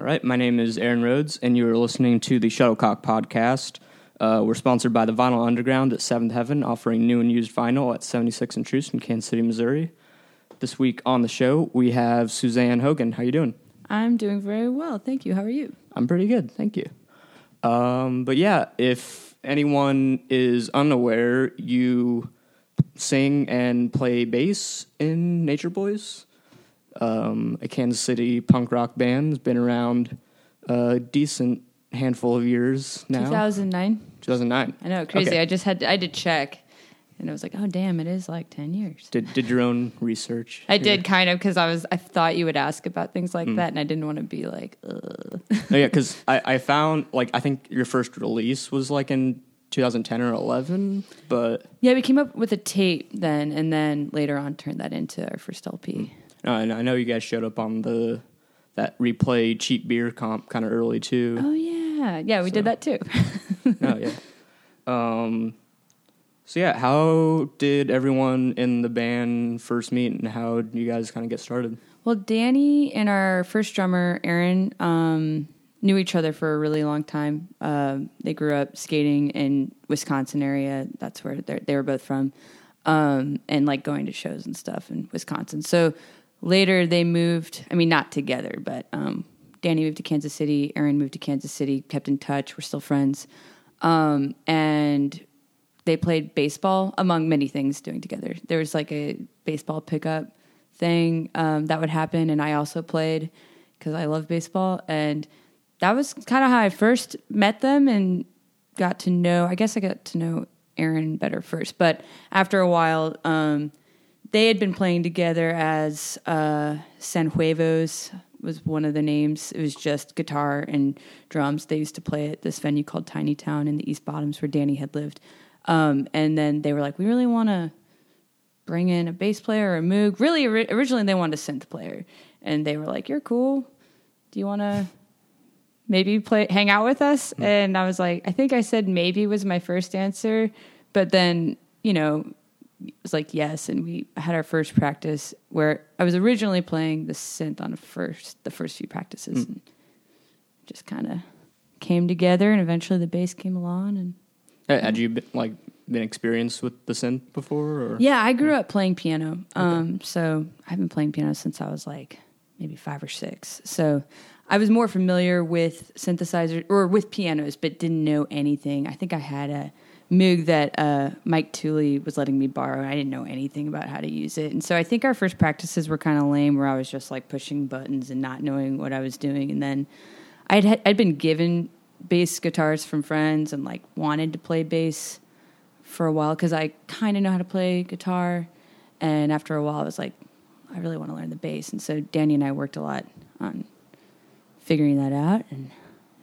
All right, my name is Aaron Rhodes, and you are listening to the Shuttlecock Podcast. Uh, we're sponsored by the Vinyl Underground at Seventh Heaven, offering new and used vinyl at 76 and Troost in Kansas City, Missouri. This week on the show, we have Suzanne Hogan. How are you doing? I'm doing very well. Thank you. How are you? I'm pretty good, thank you. Um, but yeah, if anyone is unaware, you sing and play bass in Nature Boys, um, a Kansas City punk rock band. has been around a decent handful of years now. 2009. 2009. I know, crazy. Okay. I just had I did check, and it was like, oh damn, it is like 10 years. Did did your own research? I here? did kind of because I was I thought you would ask about things Hmm. like that, and I didn't want to be like, Ugh. No, yeah, because I, I found like I think your first release was like in 2010 or 11, but yeah. We came up with a tape then, and then later on turned that into our first LP. No, and I know you guys showed up on the that replay cheap beer comp kind of early too. Oh yeah, yeah. We did that too. no, yeah. Um, so yeah, how did everyone in the band first meet, and how did you guys kind of get started? Well, Danny and our first drummer, Aaron, um, knew each other for a really long time. Uh, they grew up skating in Wisconsin area. That's where they were both from, um, and like going to shows and stuff in Wisconsin. So later they moved. I mean, not together, but um, Danny moved to Kansas City. Aaron moved to Kansas City. Kept in touch. We're still friends, um, and they played baseball among many things doing together. There was like a baseball pickup thing um, that would happen, and I also played because I love baseball, and that was kind of how I first met them and got to know. I guess I got to know Aaron better first, but after a while, um, they had been playing together as uh, San Huevos was one of the names. It was just guitar and drums. They used to play at this venue called Tiny Town in the East Bottoms where Danny had lived. Um, and then they were like, we really want to bring in a bass player or a moog. Really, ori- originally they wanted a synth player, and they were like, "You're cool. Do you want to maybe play, hang out with us?" And I was like, I think I said maybe was my first answer, but then you know, was like yes, and we had our first practice where I was originally playing the synth on the first the first few practices, and just kind of came together, and eventually the bass came along and. Uh, Had you been, like been experienced with the synth before? Or? Yeah, I grew up playing piano. Um, so I've been playing piano since I was like maybe five or six. So I was more familiar with synthesizers or with pianos, but didn't know anything. I think I had a Moog that uh, Mike Tooley was letting me borrow. I didn't know anything about how to use it, and so I think our first practices were kind of lame, where I was just like pushing buttons and not knowing what I was doing. And then I'd I'd been given bass guitars from friends and like wanted to play bass for a while because I kind of know how to play guitar. And after a while, I was like, I really want to learn the bass. And so Danny and I worked a lot on figuring that out. And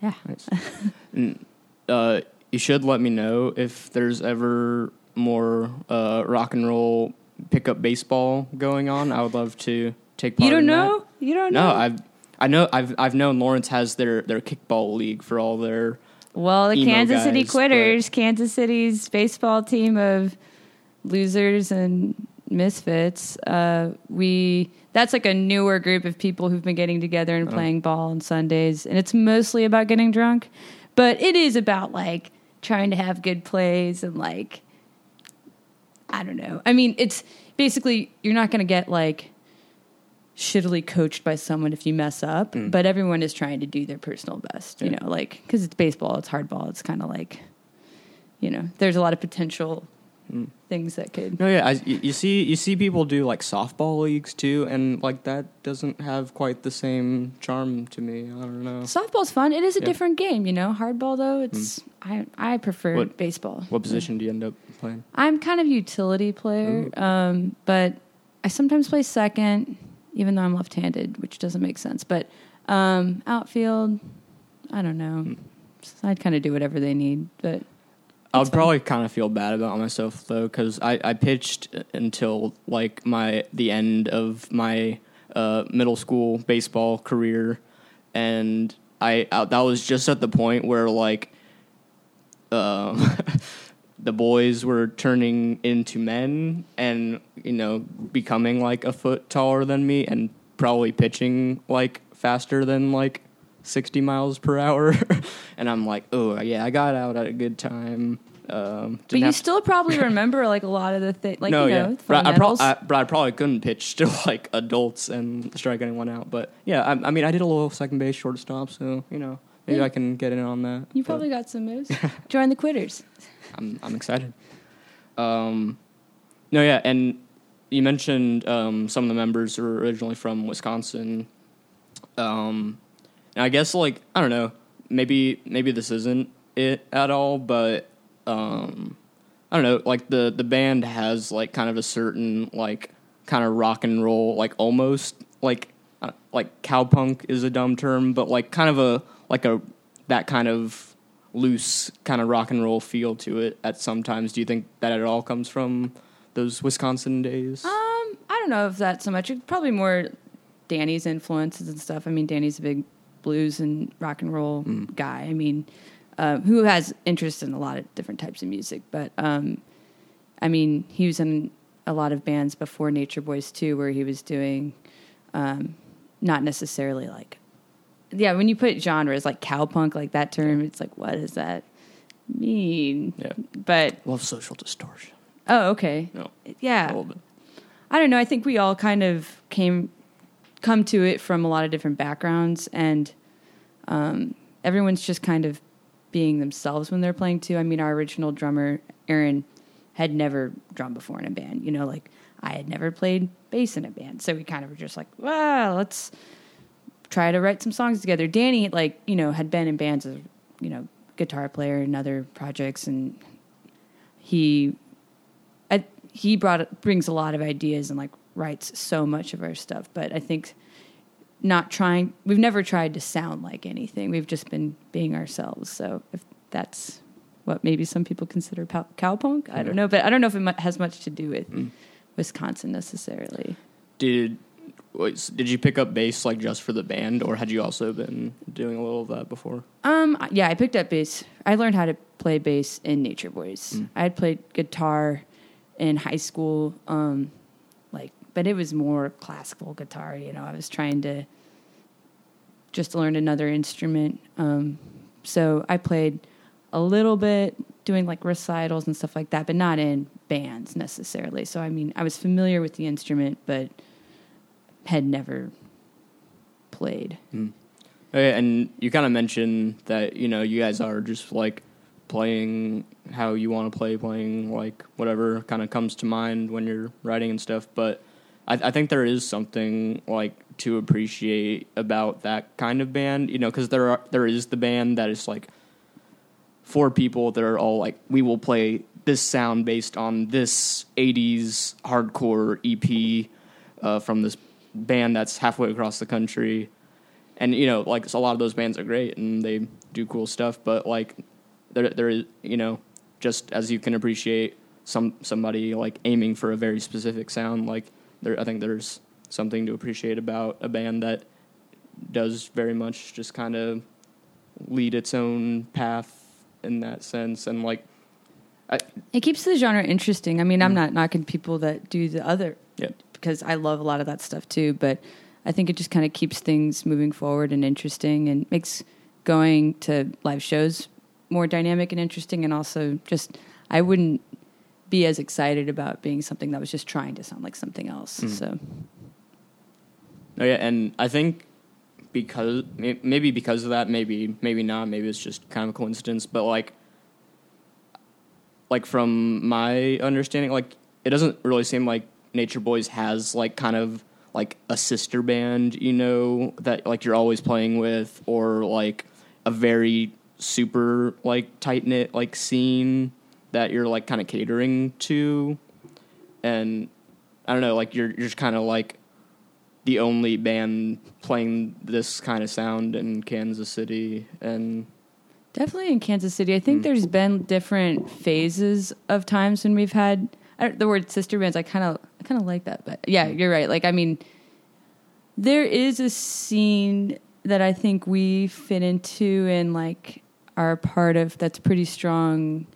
yeah, Nice. and, uh, you should let me know if there's ever more uh, rock and roll pickup baseball going on. I would love to take part. you don't in know? That. You don't No, know? I've I know I've I've known Lawrence has their their kickball league for all their well, the Kansas City guys, Quitters, Kansas City's baseball team of losers and misfits. Uh, we that's like a newer group of people who've been getting together and playing ball on Sundays, and it's mostly about getting drunk, but it is about like trying to have good plays and like I don't know. I mean, it's basically you're not going to get like shittily coached by someone if you mess up, mm. but everyone is trying to do their personal best, you Yeah. know, like cuz it's baseball, it's hardball, it's kind of like you know, there's a lot of potential things that could No, yeah, I, you see, you see people do like softball leagues too, and like that doesn't have quite the same charm to me. I don't know. Softball's fun. It is a Yeah. different game, you know. Hardball though, it's I I prefer What- baseball. What position do you end up playing? I'm kind of utility player, um, but I sometimes play second, even though I'm left-handed, which doesn't make sense. But um, outfield, I don't know. I'd kind of do whatever they need, but I would probably kind of feel bad about myself though, because I, I pitched until like my the end of my uh, middle school baseball career, and I, I that was just at the point where like um, the boys were turning into men and you know becoming like a foot taller than me and probably pitching like faster than like 60 miles per hour, and I'm like, oh yeah, I got out at a good time. Um, But you still probably remember like a lot of the things, like no, you know, yeah, but I, pro- I, but I probably couldn't pitch to like adults and strike anyone out. But yeah, I, I mean, I did a little second base, shortstop, so you know, maybe Yeah. I can get in on that. you but- probably got some moves. Join the quitters. I'm I'm excited. Um, no, yeah, and you mentioned um, some of the members are originally from Wisconsin. Um, and I guess like I don't know, maybe maybe this isn't it at all, but um, I don't know, like the the band has like kind of a certain like kind of rock and roll, like almost like uh, like cowpunk is a dumb term, but like kind of a like a that kind of loose kind of rock and roll feel to it at sometimes. Do you think that at all comes from those Wisconsin days? Um, I don't know if that's so much. It's probably more Danny's influences and stuff. I mean, Danny's a big blues and rock and roll guy. I mean, uh, who has interest in a lot of different types of music. But um, I mean, he was in a lot of bands before Nature Boys too, where he was doing um, not necessarily like yeah. When you put genres like cowpunk, like that term, it's like what does that mean? Yeah. But Love social distortion. oh, okay, No, yeah. a little bit. I don't know. I think we all kind of came come to it from a lot of different backgrounds, and um, everyone's just kind of being themselves when they're playing too. I mean, our original drummer Aaron had never drummed before in a band. You know, like I had never played bass in a band, so we kind of were just like, "Well, let's try to write some songs together." Danny, like you know, had been in bands as you know guitar player in other projects, and he I, he brought brings a lot of ideas and like writes so much of our stuff. But I think not trying. We've never tried to sound like anything. We've just been being ourselves. So if that's what maybe some people consider pow- cowpunk, I don't know. But I don't know if it mu- has much to do with Mm. Wisconsin necessarily. Did did you pick up bass like just for the band, or had you also been doing a little of that before? Um, yeah, I picked up bass. I learned how to play bass in Nature Boys. Mm. I had played guitar in high school, um, but it was more classical guitar. You know, I was trying to just learn another instrument. Um, so I played a little bit, doing like recitals and stuff like that, but not in bands necessarily. So I mean, I was familiar with the instrument, but had never played. Okay, and you kind of mentioned that you know you guys are just like playing how you want to play, playing like whatever kind of comes to mind when you're writing and stuff. But I, I think there is something like to appreciate about that kind of band, you know, because there are there is the band that is like four people that are all like we will play this sound based on this 80s hardcore EP uh, from this band that's halfway across the country. And you know like a lot of those bands are great and they do cool stuff but like there there is you know just as you can appreciate some somebody like aiming for a very specific sound like there I think there's something to appreciate about a band that does very much just kind of lead its own path in that sense and like I, It keeps the genre interesting. I mean, I'm mm. not knocking people that do the other yeah because I love a lot of that stuff too, but I think it just kind of keeps things moving forward and interesting and makes going to live shows more dynamic and interesting and also just I wouldn't be as excited about being something that was just trying to sound like something else. Mhm. So Oh yeah, and I think because maybe because of that, maybe maybe not, maybe it's just kind of a coincidence. But like, like from my understanding, like it doesn't really seem like Nature Boys has like kind of like a sister band, you know, that like you're always playing with, or like a very super like tight knit like scene that you're like kind of catering to, and I don't know, like you're you're just kind of like the only band playing this kind of sound in Kansas City, and Definitely in Kansas City. I think Mm. there's been different phases of times when we've had I don't- the word sister bands. I kind of I kind of like that, but yeah, you're right. Like I mean, there is a scene that I think we fit into and like are a part of that's pretty strong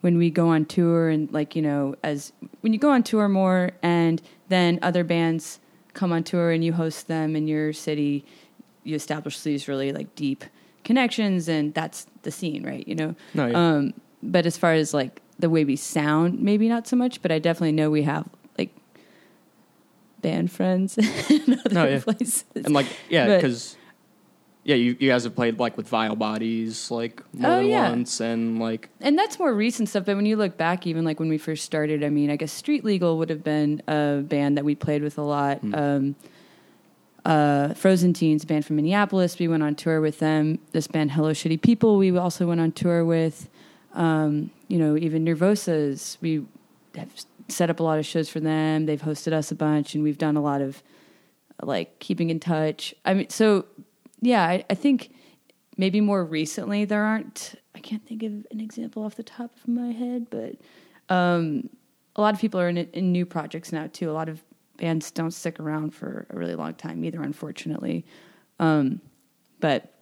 when we go on tour and like you know as when you go on tour more and then other bands come on tour and you host them in your city you establish these really like deep connections, and that's the scene, right? You know. No, yeah. Um, but as far as like the way we sound, maybe not so much. But I definitely know we have like band friends in other No, yeah. places. and like yeah, because yeah, you, you guys have played like with Vile Bodies like more Oh, than yeah. once, and like and that's more recent stuff. But when you look back, even like when we first started, I mean, I guess Street Legal would have been a band that we played with a lot. Um, uh, Frozen Teens, a band from Minneapolis, we went on tour with them. This band, Hello Shitty People, we also went on tour with. Um, you know, even Nervosas, we have set up a lot of shows for them. They've hosted us a bunch, and we've done a lot of like keeping in touch. I mean, so yeah, I, I think maybe more recently there aren't. I can't think of an example off the top of my head, but um, a lot of people are in, in new projects now too. A lot of bands don't stick around for a really long time either, unfortunately. Um, but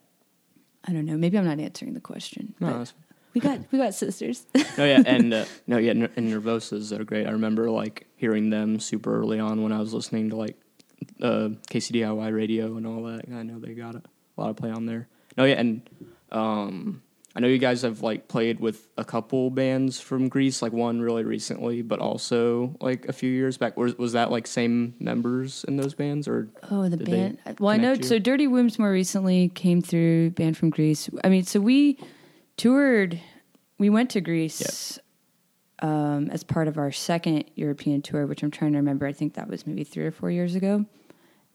I don't know. Maybe I'm not answering the question. no, we got we got sisters. no, yeah, and uh, no, yeah, and Nervosas are great. I remember like hearing them super early on when I was listening to like uh, KCDIY radio and all that. I know they got a lot of play on there. No, yeah, and um, I know you guys have like played with a couple bands from Greece, like one really recently, but also like a few years back. Was was that like same members in those bands or? Oh, the band. Well, I know. you? So, Dirty Wombs more recently came through. Band from Greece. I mean, so we toured. We went to Greece um, as part of our second European tour, which I'm trying to remember. I think that was maybe three or four years ago,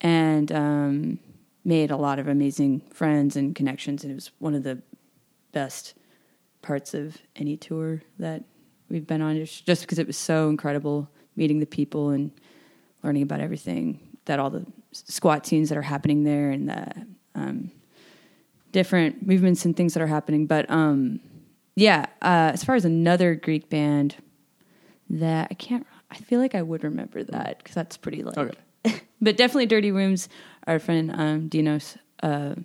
and um, made a lot of amazing friends and connections. And it was one of the best parts of any tour that we've been on, just because it was so incredible meeting the people and learning about everything that all the squat scenes that are happening there and the um, different movements and things that are happening. But um, yeah, uh, as far as another Greek band that I can't, I feel like I would remember that because that's pretty like. Okay. but definitely Dirty Wombs, Our friend um, Dinos uh,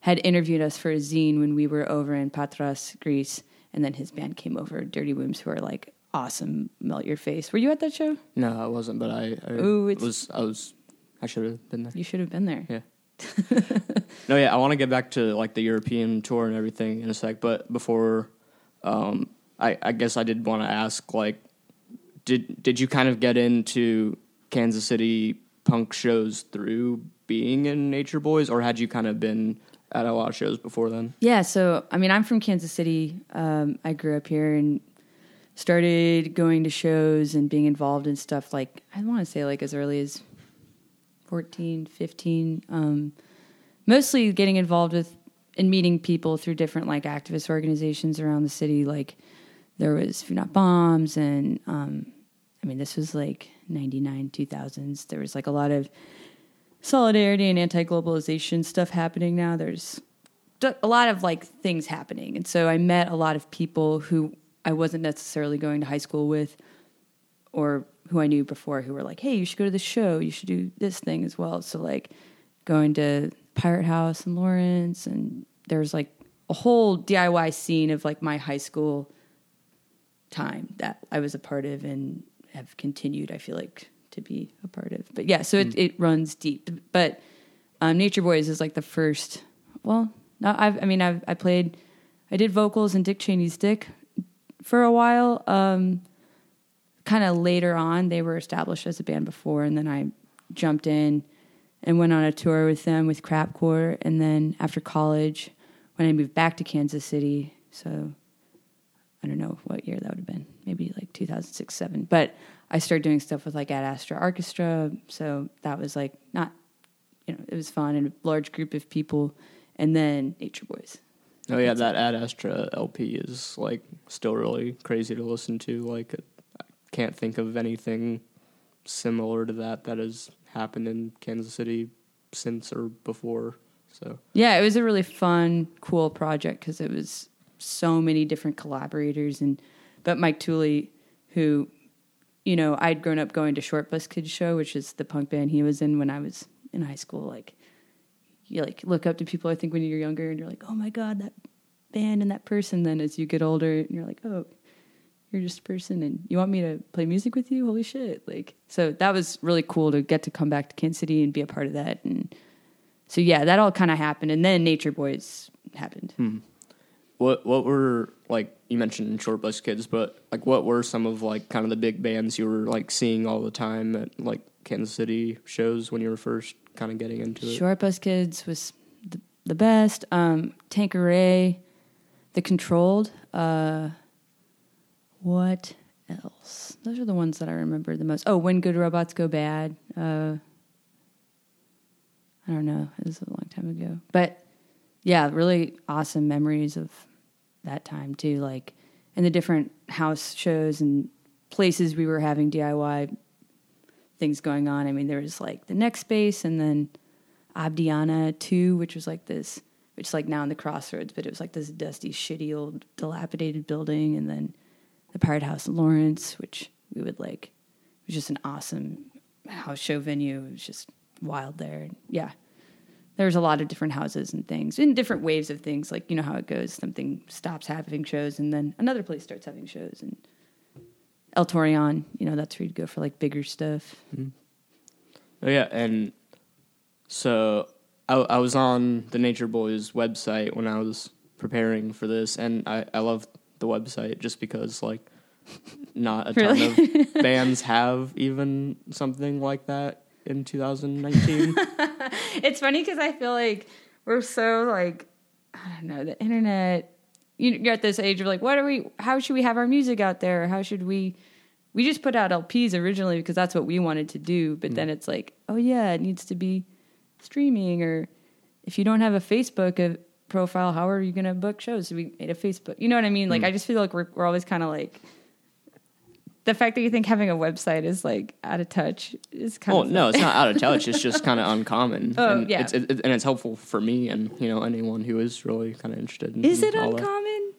had interviewed us for a zine when we were over in Patras, Greece, and then his band came over, Dirty Wombs, who are like awesome, melt your face. Were you at that show? No, I wasn't, but I, I Ooh, was. I was. I should have been there. You should have been there. Yeah. no, yeah, I want to get back to like the European tour and everything in a sec, but before, um, I, I guess I did want to ask, like, did did you kind of get into Kansas City punk shows through being in Nature Boys, or had you kind of been at a lot of shows before then? Yeah, so I mean, I'm from Kansas City. Um, I grew up here and started going to shows and being involved in stuff like I want to say like as early as 14, 15. Um, mostly getting involved with and meeting people through different like activist organizations around the city. Like there was Food Not Bombs, and um, I mean this was like 99, 2000s. There was like a lot of solidarity and anti-globalization stuff happening now. There's a lot of like things happening, and so I met a lot of people who I wasn't necessarily going to high school with, or who I knew before, who were like, "Hey, you should go to the show. You should do this thing as well." So like going to Pirate House in Lawrence, and there's like a whole DIY scene of like my high school time that I was a part of and have continued. I feel like to be a part of, but yeah, so it, it runs deep. But um, Nature Boys is like the first. Well, no, I've, I mean, I've I played, I did vocals in Dick Cheney's Dick for a while. Um, kind of later on, they were established as a band before, and then I jumped in and went on a tour with them with Crapcore. And then after college, when I moved back to Kansas City, so I don't know what year that would have been, maybe like 2006, seven. But I started doing stuff with like Ad Astra Orchestra, so that was like not, you know, it was fun and a large group of people. And then Nature Boys. Oh yeah, that Ad Astra LP is like still really crazy to listen to. Like, can't think of anything similar to that that has happened in Kansas City since or before. So Yeah, it was a really fun, cool project because it was so many different collaborators and but Mike Tooley, who, you know, I'd grown up going to Short Bus Kids Show, which is the punk band he was in when I was in high school. Like, you like look up to people. I think when you're younger and you're like, oh my god, that band and that person. Then as you get older, and you're like, oh, you're just a person, and you want me to play music with you? Holy shit! Like, so that was really cool to get to come back to Kansas City and be a part of that and so yeah, that all kind of happened, and then Nature Boys happened. What what were like you mentioned Short Bus Kids, but like what were some of like kind of the big bands you were like seeing all the time at like Kansas City shows when you were first kind of getting into it? Short Bus Kids was the, the best. Um, Tanqueray, The Controlled. Uh, what else? Those are the ones that I remember the most. Oh, When Good Robots Go Bad. Uh, I don't know. It was a long time ago. But yeah, really awesome memories of that time too. Like, and the different house shows and places we were having DIY things going on. I mean, there was like the next space and then Abdiana 2, which was like this, which is like now in the crossroads, but it was like this dusty, shitty old dilapidated building. And then the Pirate House in Lawrence, which we would like, it was just an awesome house show venue. It was just wild there. Yeah. There's a lot of different houses and things in different waves of things. Like, you know how it goes. Something stops having shows and then another place starts having shows. And El Torreon, you know, that's where you'd go for like bigger stuff. Mm-hmm. Oh yeah, and so I, I was on the Nature Boys website when I was preparing for this, and I I love the website just because like not a ton Really? of bands have even something like that in 2019. It's funny because I feel like we're so like I don't know the internet. you- You're at this age of like, what are we? How should we have our music out there? How should we? We just put out LPs originally because that's what we wanted to do, but mm. then it's like, oh yeah, it needs to be streaming. Or if you don't have a Facebook profile, how are you going to book shows? So we made a Facebook. You know what I mean? Like hmm. I just feel like we're we're always kind of like. The fact that you think having a website is like out of touch is kind well, of no, it's not out of touch. It's just kind of uncommon. Oh, and yeah. it's, it, and it's helpful for me and you know anyone who is really kind of interested. In, Is it all that. uncommon?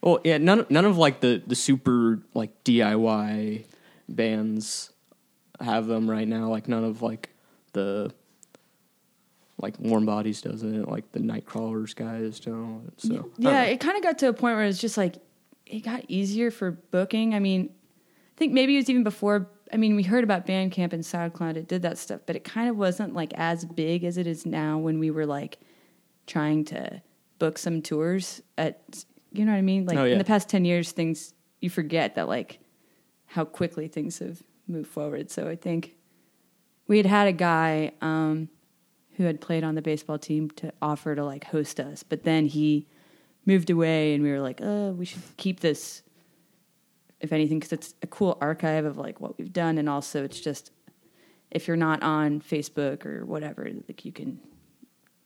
Well, yeah, none none of like the the super like DIY bands have them right now. Like none of like the like Warm Bodies doesn't. It? Like the Nightcrawlers guys don't. So yeah, it kind of got to a point where it's just like it got easier for booking. I mean, I think maybe it was even before. I mean, we heard about Bandcamp and SoundCloud. It did that stuff, but it kind of wasn't like as big as it is now. When we were like trying to book some tours at, you know what I mean? Like Oh, yeah. in the past ten years, things you forget that like how quickly things have moved forward. So I think we had had a guy um, who had played on the baseball team to offer to like host us, but then he moved away, and we were like, "Uh, we should keep this, if anything, because it's a cool archive of like what we've done, and also it's just if you're not on Facebook or whatever, like you can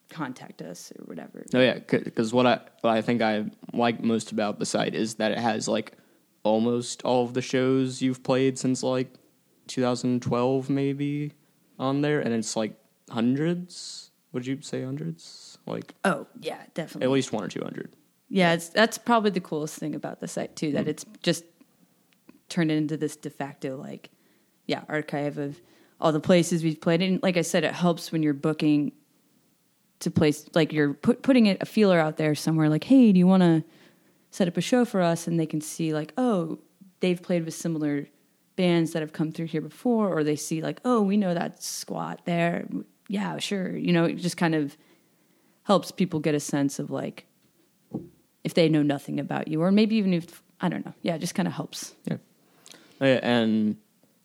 contact us or whatever. Oh yeah, because what I what I think I like most about the site is that it has like almost all of the shows you've played since like 2012 maybe on there, and it's like hundreds. Would you say hundreds? Like Oh yeah, definitely. at least one or two hundred. Yeah, it's that's probably the coolest thing about the site too. That mm-hmm. it's just turned into this de facto like, yeah, archive of all the places we've played. And like I said, it helps when you're booking to place like you're put, putting it a feeler out there somewhere. Like, hey, do you want to set up a show for us? And they can see like, oh, they've played with similar bands that have come through here before, or they see like, oh, we know that squat there. Yeah, sure. You know, it just kind of helps people get a sense of like if they know nothing about you, or maybe even if I don't know. Yeah, it just kind of helps. Yeah. Oh, and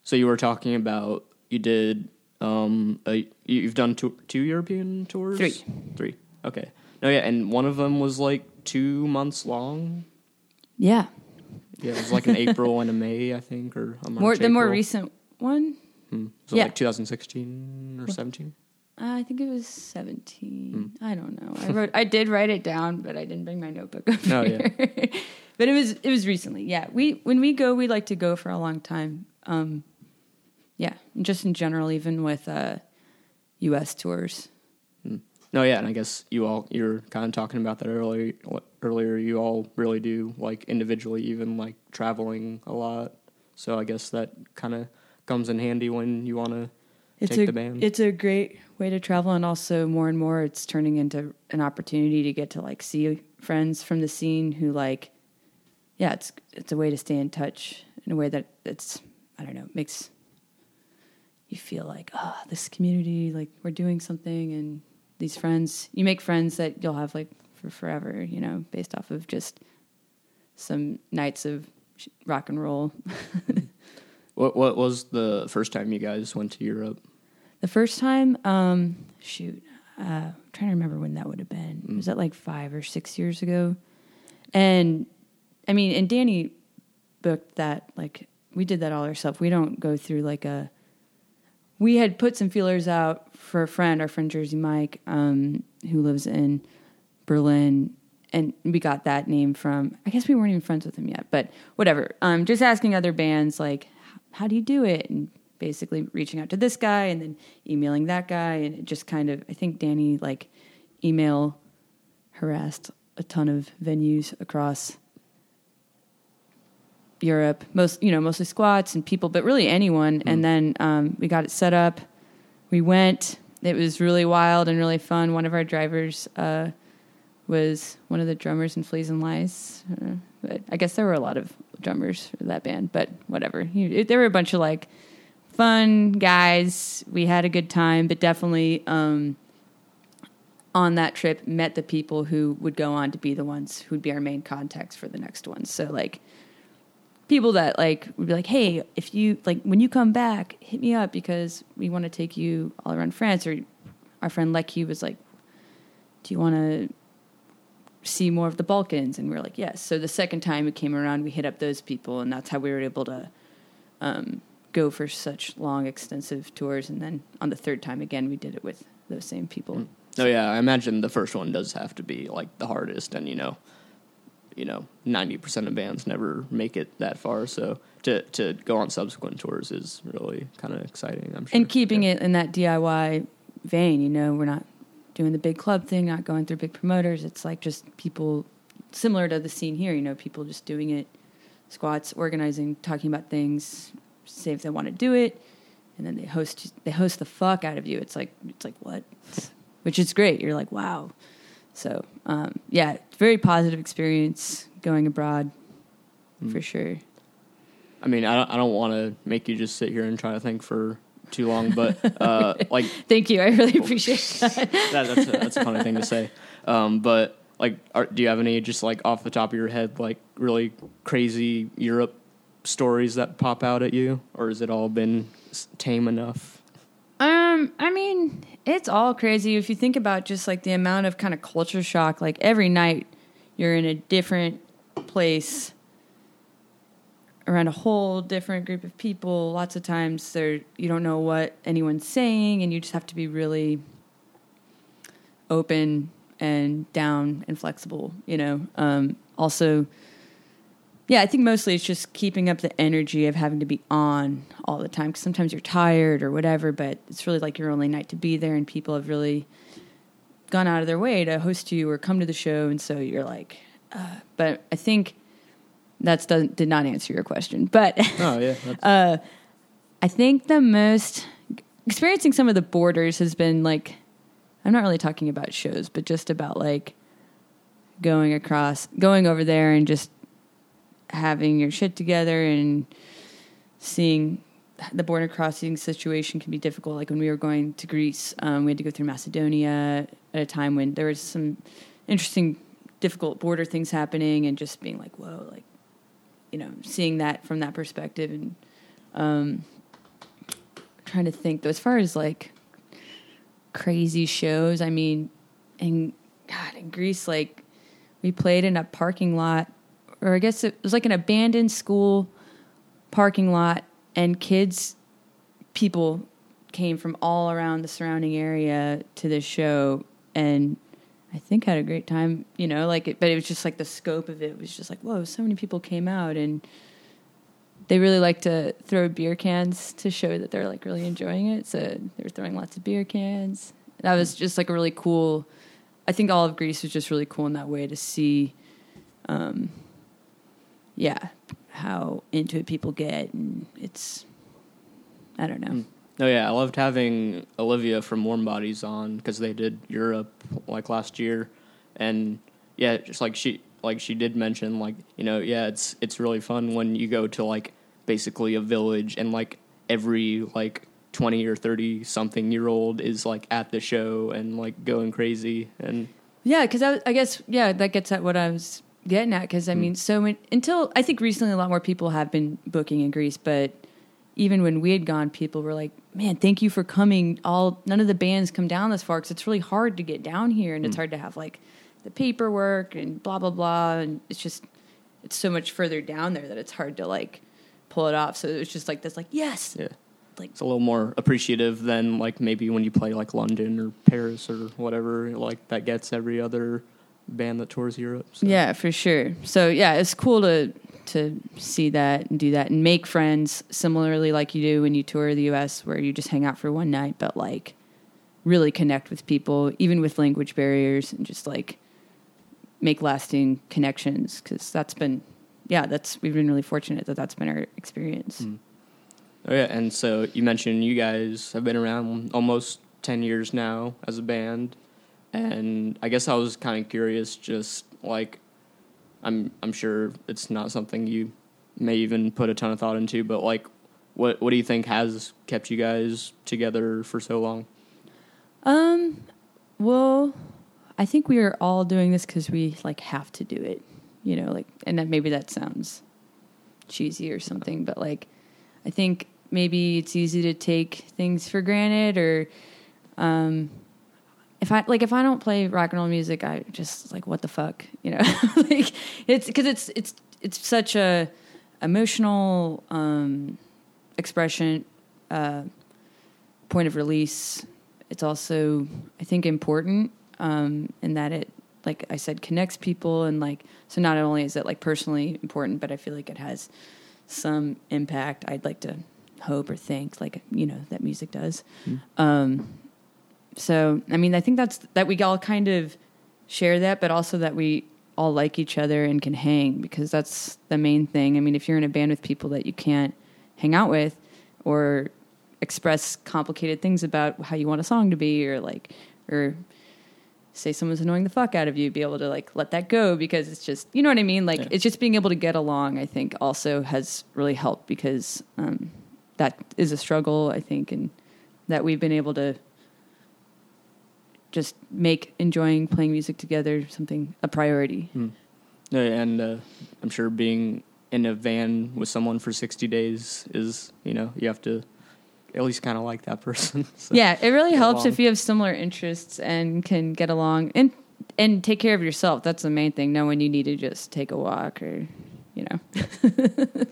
so you were talking about you did um a, you- you've done two, two European tours? Three. Three. Okay. No, yeah, and one of them was like 2 months long. Yeah, Yeah, it was like in April and a May, I think, or a March, more the more recent one. Hmm. So yeah. like 2016 or 17. Uh, I think it was seventeen. I don't know. I wrote. I did write it down, but I didn't bring my notebook up Oh, here. but it was it was recently. Yeah, we when we go, we like to go for a long time. Um, yeah, just in general, even with uh, U.S. tours. No, yeah, and I guess you all you're kind of talking about that earlier. Earlier, you all really do like individually, even like traveling a lot. So I guess that kind of comes in handy when you want to It's take a the band. it's a great way to travel, and also more and more, it's turning into an opportunity to get to like see friends from the scene who like, yeah, it's it's a way to stay in touch in a way that it's I don't know makes you feel like ah this community like we're doing something and these friends. You make friends that you'll have like for forever, you know, based off of just some nights of rock and roll. What what was the first time you guys went to Europe? The first time, um, shoot, uh, I'm trying to remember when that would have been. Was that like five or six years ago? And I mean, and Danny booked that. Like, we did that all ourselves. We don't go through like a. We had put some feelers out for a friend, our friend Jersey Mike, um, who lives in Berlin, and we got that name from. I guess we weren't even friends with him yet, but whatever. Um, just asking other bands like, how do you do it? And basically reaching out to this guy and then emailing that guy, and it just kind of. I think Danny like email harassed a ton of venues across Europe, most you know, mostly squats and people, but really anyone. And then um, we got it set up. We went. It was really wild and really fun. One of our drivers uh, was one of the drummers in Fleas and Lies. Uh, but I guess there were a lot of drummers for that band, but whatever. You, it, there were a bunch of like fun guys. We had a good time, but definitely um, on that trip met the people who would go on to be the ones who'd be our main contacts for the next ones. So like people that like would be like, hey, if you like when you come back, hit me up because we want to take you all around France. Or our friend Lecky was like, do you want to see more of the Balkans? And we were like, yes. So the second time it came around, we hit up those people, and that's how we were able to um, go for such long, extensive tours. And then on the third time again, we did it with those same people. Mm. Oh yeah, I imagine the first one does have to be like the hardest, and you know, you know, ninety percent of bands never make it that far. So to to go on subsequent tours is really kind of exciting. I'm sure. and keeping Yeah. it in that DIY vein. You know, we're not doing the big club thing, not going through big promoters. It's like just people similar to the scene here. You know, people just doing it, squats, organizing, talking about things, say if they want to do it, and then they host they host the fuck out of you. It's like it's like what, which is great. You're like wow. So um, yeah, very positive experience going abroad for sure. I mean, I don't, I don't want to make you just sit here and try to think for too long, but uh, like Thank you. I really appreciate that. that, that's a, that's a funny thing to say. Um, but like, are, do you have any just like off the top of your head, like really crazy Europe stories that pop out at you, or has it all been tame enough? Um, I mean, it's all crazy if you think about just like the amount of kind of culture shock. Like every night, you're in a different place around a whole different group of people. Lots of times, there you don't know what anyone's saying, and you just have to be really open and down and flexible. You know. Um, also, yeah, I think mostly it's just keeping up the energy of having to be on all the time. Because sometimes you're tired or whatever, but it's really like your only night to be there, and people have really gone out of their way to host you or come to the show, and so you're like. Uh, but I think that's did not answer your question, but Oh yeah, that's, I think the most experiencing some of the borders has been like I'm not really talking about shows, but just about like going across, going over there and just having your shit together and seeing the border crossing situation can be difficult. Like when we were going to Greece, um, we had to go through Macedonia at a time when there was some interesting, difficult border things happening, and just being like, whoa, like you know, seeing that from that perspective and um, trying to think though, as far as like crazy shows, I mean, in God, in Greece, like we played in a parking lot, or I guess it was like an abandoned school parking lot, and kids, people came from all around the surrounding area to this show, and I think had a great time, you know, like it, but it was just like the scope of it was just like, whoa, so many people came out and they really like to throw beer cans to show that they're like really enjoying it. So they were throwing lots of beer cans. That was just like a really cool. I think all of Greece was just really cool in that way to see, um, yeah, how into it people get, and it's, I don't know. Mm. oh yeah, I loved having Olivia from Warm Bodies on because they did Europe like last year, and yeah, just like she like she did mention like you know yeah it's it's really fun when you go to like basically a village and like every like twenty or thirty something year old is like at the show and like going crazy and Yeah, because I, I guess yeah, that gets at what I was getting at. Because I hmm. mean, so until I think recently, a lot more people have been booking in Greece, but even when we had gone, people were like, "Man, thank you for coming." All none of the bands come down this far because it's really hard to get down here, and it's hmm. hard to have like the paperwork and blah blah blah, and it's just it's so much further down there that it's hard to like pull it off. So it was just like this, like yes, yeah. like It's a little more appreciative than like maybe when you play like London or Paris or whatever like that gets every other band that tours Europe. So. Yeah, for sure. So yeah, it's cool to to see that and do that and make friends similarly like you do when you tour the US where you just hang out for one night but like really connect with people even with language barriers and just like make lasting connections cuz that's been yeah, that's we've been really fortunate that that's been our experience. Mm. Oh yeah, and so you mentioned you guys have been around almost ten years now as a band, and I guess I was kind of curious, just like I'm I'm sure it's not something you may even put a ton of thought into, but like what what do you think has kept you guys together for so long? Um, well, I think we are all doing this because we like have to do it, you know, like, and then maybe that sounds cheesy or something, but like, I think maybe it's easy to take things for granted or, um, if I like if I don't play rock and roll music, I just like what the fuck, you know? like it's because it's it's it's such a emotional um, expression, uh, point of release. It's also I think important um, in that it like I said connects people and like so not only is it like personally important, but I feel like it has some impact. I'd like to hope or think like you know that music does. Um, so I mean, I think that's that we all kind of share that, but also that we all like each other and can hang because that's the main thing. I mean, if you're in a band with people that you can't hang out with or express complicated things about how you want a song to be or like or say someone's annoying the fuck out of you be able to like let that go because it's just you know what i mean like Yeah. it's just being able to get along i think also has really helped because um, that is a struggle i think and that we've been able to just make enjoying playing music together something a priority Yeah, and uh, I'm sure being in a van with someone for 60 days is you know you have to at least kind of like that person. So, yeah it really helps along. if you have similar interests and can get along and and take care of yourself that's the main thing know when you need to just take a walk or you know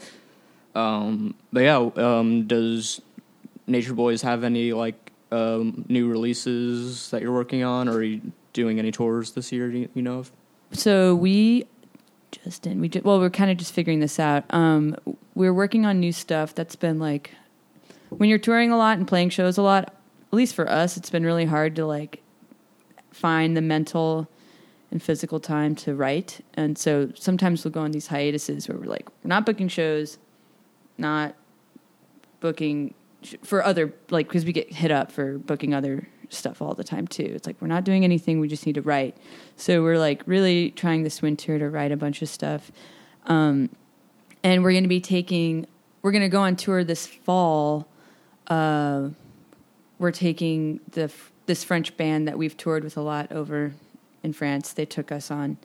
Um, but yeah, um, does Nature Boys have any like um, new releases that you're working on, or are you doing any tours this year? You, you know of? So we just in we just, well we're kind of just figuring this out. Um, we're working on new stuff that's been like when you're touring a lot and playing shows a lot. At least for us, it's been really hard to like find the mental and physical time to write. And so sometimes we'll go on these hiatuses where we're like we're not booking shows, not booking for other like because we get hit up for booking other stuff all the time too. It's like we're not doing anything. We just need to write. So we're like really trying this winter to write a bunch of stuff, um, and we're going to be taking. We're going to go on tour this fall. Uh, we're taking the this French band that we've toured with a lot over in France. They took us on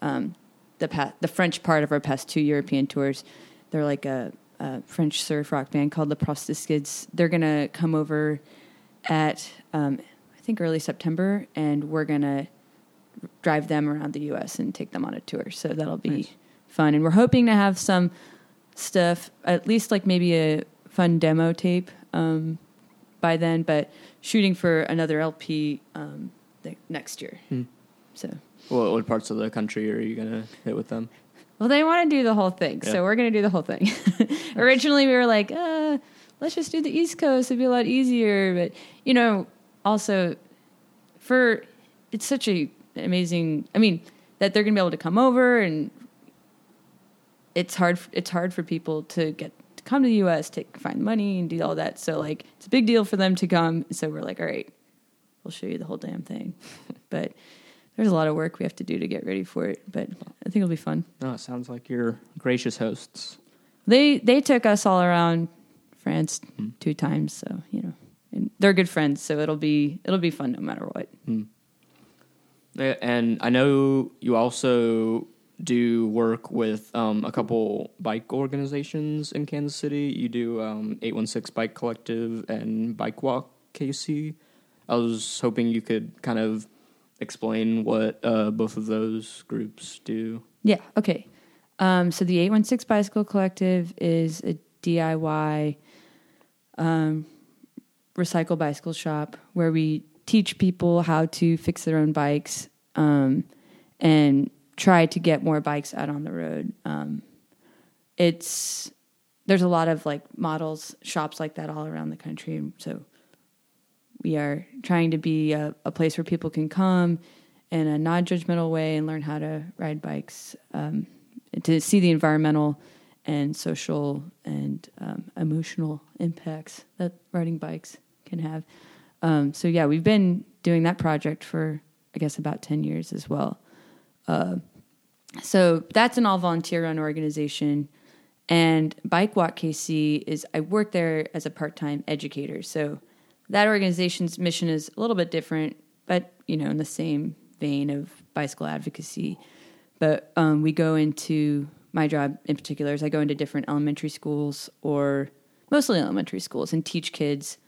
um, the pa- the French part of our past two European tours. They're like a, a French surf rock band called the Prostiskids. They're gonna come over at um, I think early September, and we're gonna drive them around the U.S. and take them on a tour. So that'll be Nice. fun, and we're hoping to have some stuff, at least like maybe a fun demo tape um, by then, but shooting for another LP um, next year. Hmm. So. What, what parts of the country are you gonna hit with them? Well, they want to do the whole thing, Yeah. so we're going to do the whole thing. Originally, we were like, uh, let's just do the East Coast; it'd be a lot easier. But you know, also for it's such a amazing. I mean, that they're going to be able to come over, and it's hard. It's hard for people to get to come to the U.S. to find money and do all that. So like, it's a big deal for them to come. So we're like, all right, we'll show you the whole damn thing. but there's a lot of work we have to do to get ready for it. But I think it'll be fun. No, it sounds like you're gracious hosts. They they took us all around France two times. So you know, and they're good friends. So it'll be it'll be fun no matter what. Yeah, And I know you also do work with um, a couple bike organizations in Kansas City. You do um, 816 Bike Collective and Bike Walk KC. I was hoping you could kind of explain what uh, both of those groups do. Yeah. Okay. Um, so the 816 Bicycle Collective is a DIY um, recycle bicycle shop where we teach people how to fix their own bikes um, and try to get more bikes out on the road. Um, it's there's a lot of like models shops like that all around the country, so we are trying to be a, a place where people can come in a non-judgmental way and learn how to ride bikes um, to see the environmental and social and um, emotional impacts that riding bikes can have. Um, so yeah, we've been doing that project for I guess about ten years as well. Uh, so that's an all volunteer run organization. And Bike Walk KC is I work there as a part time educator. So that organization's mission is a little bit different, but you know, in the same vein of bicycle advocacy. But um, we go into my job in particular is I go into different elementary schools or mostly elementary schools and teach kids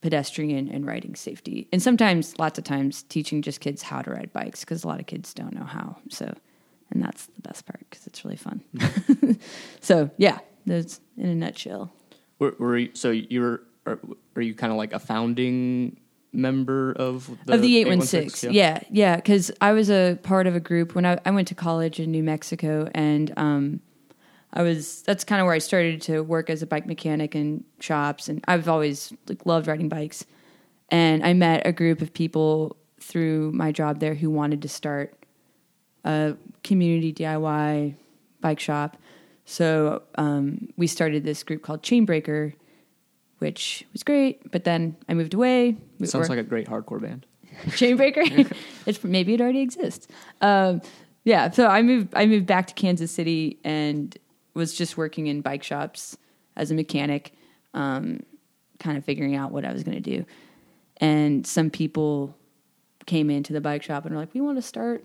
pedestrian and riding safety. And sometimes, lots of times, teaching just kids how to ride bikes because a lot of kids don't know how. So, and that's the best part because it's really fun. so, yeah, that's in a nutshell. Were, were you, so you're are, are you kind of like a founding member of the, of the 816 yeah. yeah because i was a part of a group when I, I went to college in new mexico and um, i was that's kind of where i started to work as a bike mechanic in shops and i've always like loved riding bikes. And i met a group of people through my job there who wanted to start a community diy bike shop. So um, we started this group called chainbreaker which was great. But then I moved away. It sounds like a great hardcore band. Chainbreaker. it's maybe it already exists. Um, yeah, so I moved. I moved back to Kansas City and was just working in bike shops as a mechanic, um, kind of figuring out what I was going to do. And some people came into the bike shop and were like, "We want to start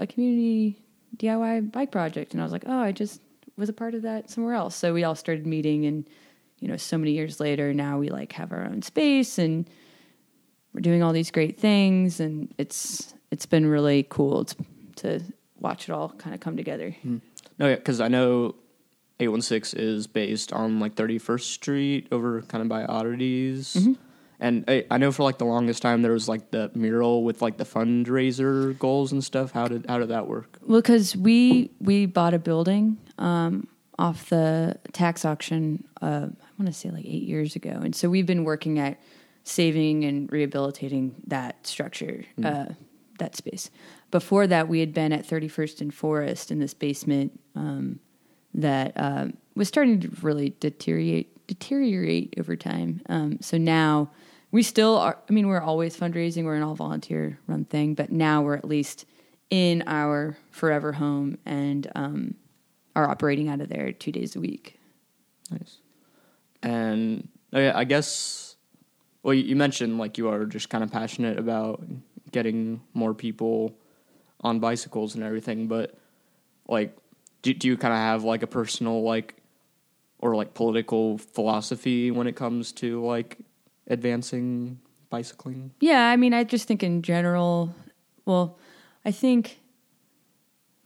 a community DIY bike project." And I was like, "Oh, I just was a part of that somewhere else." So we all started meeting and you know, so many years later, now we like have our own space and we're doing all these great things, and it's it's been really cool to, to watch it all kind of come together. Mm. No, yeah, because I know 816 is based on like 31st Street over kind of by Oddities. Mm-hmm. And I, I, know for like the longest time there was like the mural with like the fundraiser goals and stuff. How did how did that work? Well, because we we bought a building um, off the tax auction. Uh, want to say like eight years ago. And so we've been working at saving and rehabilitating that structure, mm. uh, that space. Before that, we had been at 31st and Forest in this basement um, that uh, was starting to really deteriorate deteriorate over time. Um, so now we still are. I mean, we're always fundraising. We're an all volunteer run thing, but now we're at least in our forever home and um, are operating out of there two days a week. Nice. And oh I guess well, you mentioned like you are just kind of passionate about getting more people on bicycles and everything, but like, do do you kind of have like a personal like or like political philosophy when it comes to like advancing bicycling? Yeah, I mean, I just think in general, well, I think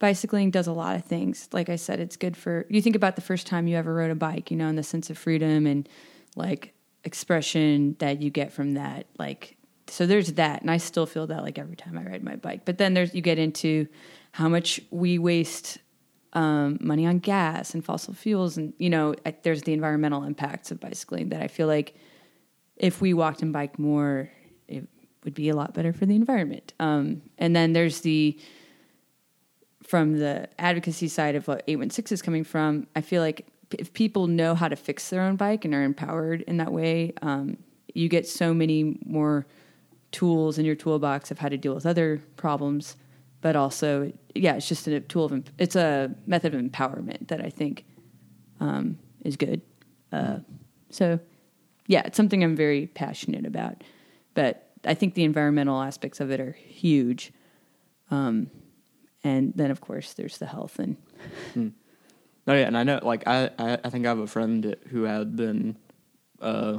bicycling does a lot of things. Like I said, it's good for you think about the first time you ever rode a bike, you know, and the sense of freedom and like expression that you get from that. Like so there's that and I still feel that like every time I ride my bike. But then there's you get into how much we waste um, money on gas and fossil fuels and you know, I, there's the environmental impacts of bicycling that I feel like if we walked and biked more it would be a lot better for the environment. Um, and then there's the from the advocacy side of what 816 is coming from, I feel like if people know how to fix their own bike and are empowered in that way, um, you get so many more tools in your toolbox of how to deal with other problems. But also, yeah, it's just a tool of it's a method of empowerment that I think um, is good. Uh, So, yeah, it's something I'm very passionate about. But I think the environmental aspects of it are huge. Um, and then, of course, there's the health and. Oh yeah, and I know like I, I I think I have a friend who had been uh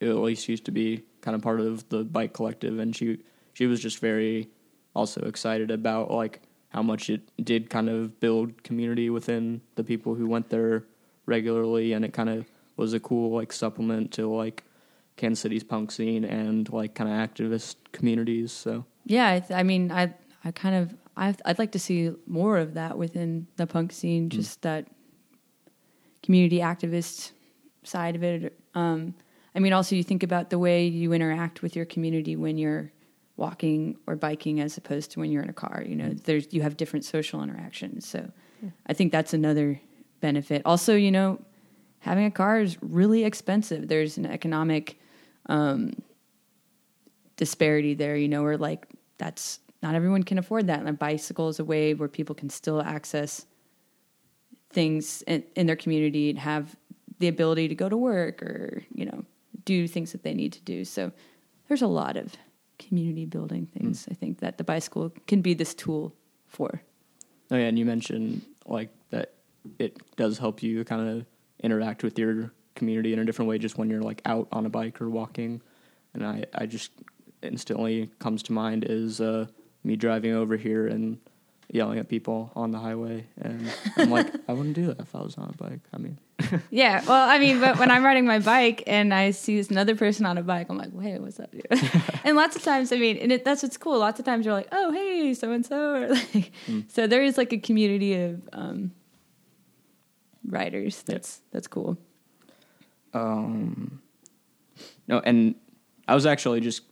at least used to be kind of part of the bike collective and she she was just very also excited about like how much it did kind of build community within the people who went there regularly and it kind of was a cool like supplement to like Kansas City's punk scene and like kind of activist communities so Yeah, I, th- I mean, I I kind of I I'd like to see more of that within the punk scene, just that community activist side of it. Um, I mean, also you think about the way you interact with your community when you're walking or biking as opposed to when you're in a car. You know, there's you have different social interactions. So I think that's another benefit. Also, you know, having a car is really expensive. There's an economic um, disparity there, you know, where like that's not everyone can afford that. And a bicycle is a way where people can still access things in, in their community and have the ability to go to work or, you know, do things that they need to do. So there's a lot of community building things I think that the bicycle can be this tool for. Oh yeah, and you mentioned like that it does help you kind of interact with your community in a different way just when you're like out on a bike or walking. And I, I just instantly comes to mind is uh, me driving over here and yelling at people on the highway, and I'm like, I wouldn't do that if I was on a bike. I mean, Yeah, well, I mean, but when I'm riding my bike and I see this another person on a bike, I'm like, "Hey, what's up, dude?" and lots of times, I mean, and it, that's what's cool. Lots of times you're like, "Oh, hey, so and so," or like, so there is like a community of um, riders. That's that's cool. um, no, and I was actually just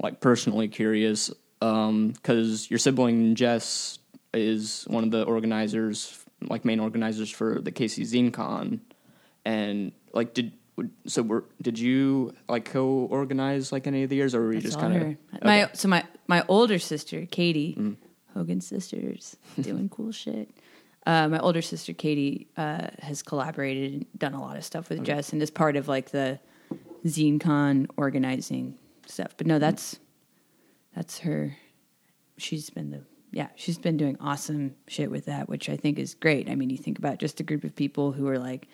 like personally curious because your sibling Jess is one of the organizers, like main organizers for the KC Zine Con, and like did so were did you like co-organize like any of the years or were you just kind of my so my my older sister Katie, Hogan sisters, doing cool shit. Uh, my older sister Katie uh, has collaborated and done a lot of stuff with Jess and is part of like the ZineCon organizing stuff. But no, that's that's her. She's been the yeah, she's been doing awesome shit with that, which I think is great. I mean, you think about just a group of people who are like,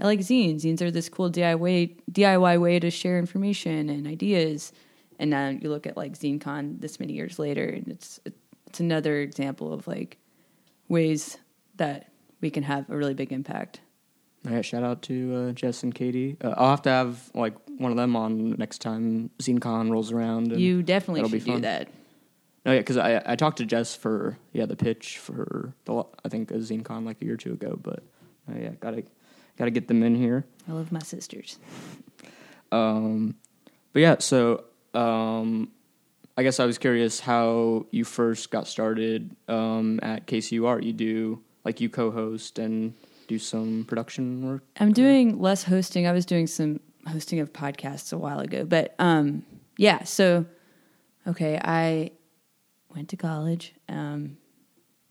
I like zines. Zines are this cool DIY DIY way to share information and ideas. And now you look at like ZineCon this many years later, and it's it's another example of like ways that we can have a really big impact. All right, shout out to uh, Jess and Katie. Uh, I'll have to have like one of them on next time ZineCon rolls around. and You definitely should do that. No, yeah, because I I talked to Jess for yeah the pitch for the I think a ZineCon like a year or two ago, but uh, yeah, gotta gotta get them in here. I love my sisters. Um, but yeah, so um, I guess I was curious how you first got started um, at KCUR. You do like you co-host and do some production work. I'm doing less hosting. I was doing some hosting of podcasts a while ago, but um, yeah. So, okay, I went to college um,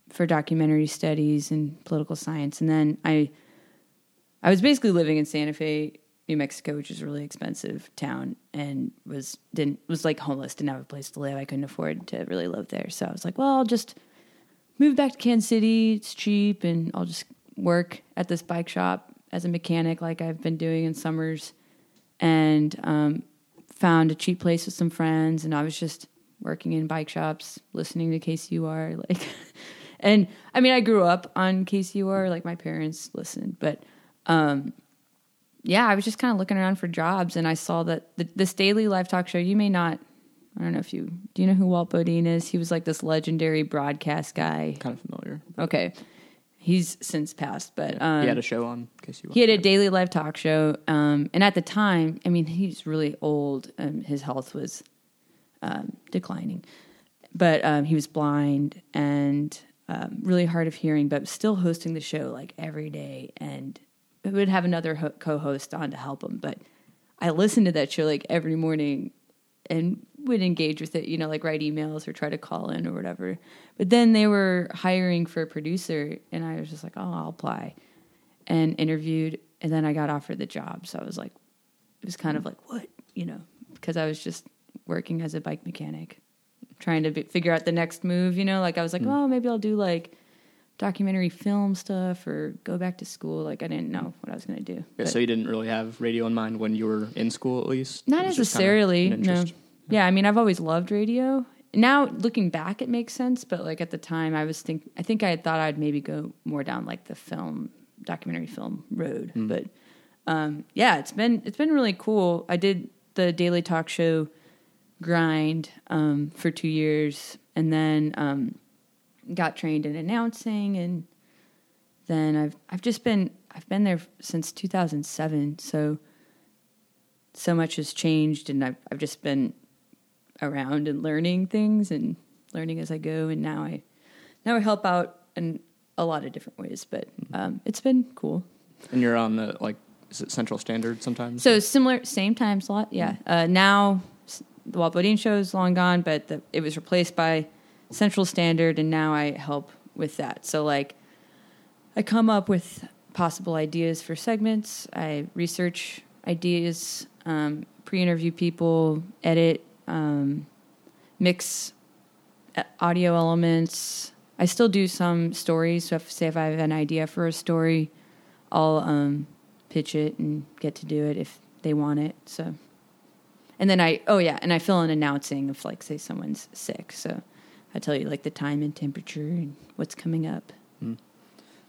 for documentary studies and political science, and then I I was basically living in Santa Fe, New Mexico, which is a really expensive town, and was didn't was like homeless, didn't have a place to live. I couldn't afford to really live there, so I was like, well, I'll just move back to Kansas City. It's cheap, and I'll just work at this bike shop as a mechanic, like I've been doing in summers, and um, found a cheap place with some friends, and I was just working in bike shops, listening to KCUR, like. And I mean, I grew up on KCUR, like my parents listened, but um, yeah, I was just kind of looking around for jobs, and I saw that the, this daily live talk show. You may not, I don't know if you do. You know who Walt Bodine is? He was like this legendary broadcast guy. Kind of familiar. Okay, he's since passed, but um, he had a show on he had a daily live talk show, um, and at the time, I mean, he's really old, and his health was um, declining, but um, he was blind and um, really hard of hearing, but still hosting the show like every day, and we would have another ho- co-host on to help him. But I listened to that show like every morning and would engage with it, you know, like write emails or try to call in or whatever. But then they were hiring for a producer, and I was just like, oh, I'll apply and interviewed and then I got offered the job. So I was like, it was kind of like what you know because I was just working as a bike mechanic, trying to be, figure out the next move. You know, like I was like, oh, maybe I'll do like documentary film stuff or go back to school. Like I didn't know what I was going to do. Yeah, so you didn't really have radio in mind when you were in school, at least. not It was just kinda necessarily. No. Yeah, I mean, I've always loved radio. Now looking back, it makes sense. But like at the time, I was think I think I had thought I'd maybe go more down like the film documentary film road. But um, yeah, it's been it's been really cool. I did the daily talk show grind um, for two years, and then um, got trained in announcing, and then I've I've just been I've been there since 2007. So so much has changed, and I've I've just been around and learning things and learning as I go, and now I now I help out in a lot of different ways. But um, it's been cool. And you're on the like, is it Central Standard sometimes? So similar, same time slot. Yeah. Uh, now the Walt Bodine show is long gone, but the, it was replaced by Central Standard, and now I help with that. So like, I come up with possible ideas for segments. I research ideas, um, pre-interview people, edit, um, mix uh, audio elements. I still do some stories. So if say if I have an idea for a story, I'll um, pitch it and get to do it if they want it. So, and then I oh yeah, and I fill in announcing if like say someone's sick. So I tell you like the time and temperature and what's coming up.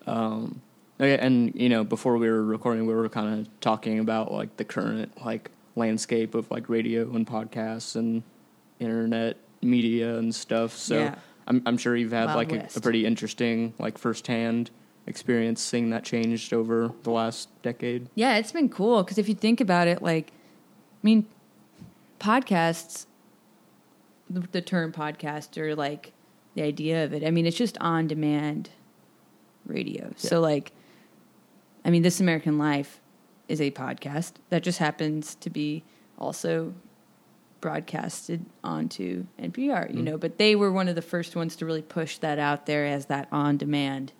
Um, okay, and you know, before we were recording, we were kind of talking about like the current like landscape of like radio and podcasts and internet media and stuff. So Yeah. I'm I'm sure you've had Wild like a, a pretty interesting like firsthand experience seeing that changed over the last decade. Yeah, it's been cool because if you think about it, like, I mean, podcasts, the, the term podcast or like the idea of it, I mean, it's just on demand radio. So, like, I mean, This American Life is a podcast that just happens to be also broadcasted onto NPR, you know, but they were one of the first ones to really push that out there as that on demand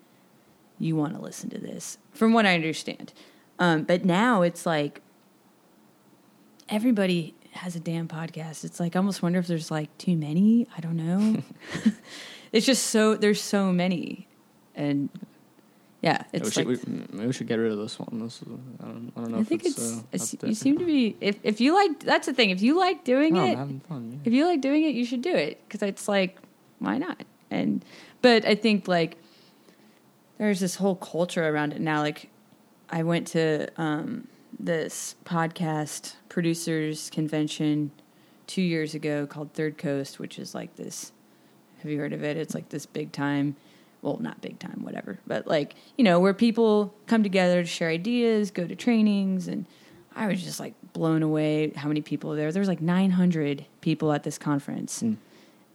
you want to listen to this, from what I understand. Um, but now it's like everybody has a damn podcast. It's like I almost wonder if there's like too many. I don't know. it's just so there's so many, and yeah, we, it's should, like we, maybe we should get rid of this one. This is, I don't I don't know. I if think it's, it's, uh, it's you seem to be if if you like that's the thing if you like doing No, it having fun. Yeah. if you like doing it, you should do it because it's like, why not? And but I think like there's this whole culture around it now. Like I went to um, this podcast producers convention two years ago called Third Coast, which is like this. Have you heard of it? It's like this big time. Well, not big time, whatever, but like you know where people come together to share ideas, go to trainings, and I was just like blown away how many people were there. There was like 900 people at this conference, Mm.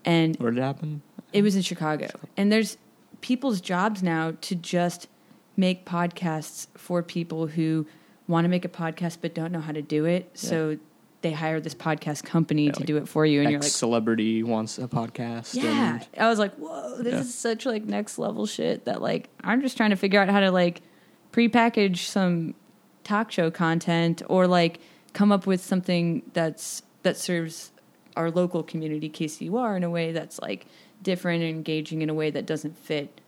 and Where did it happen? it was in Chicago. And there's people's jobs now to just make podcasts for people who want to make a podcast but don't know how to do it. So they hire this podcast company Yeah, to like do it for you, and you're like, celebrity wants a podcast. yeah. and- I was like, whoa, this Yeah. is such like next level shit that like I'm just trying to figure out how to like prepackage some talk show content or like come up with something that's that serves our local community KCUR in a way that's like different and engaging in a way that doesn't fit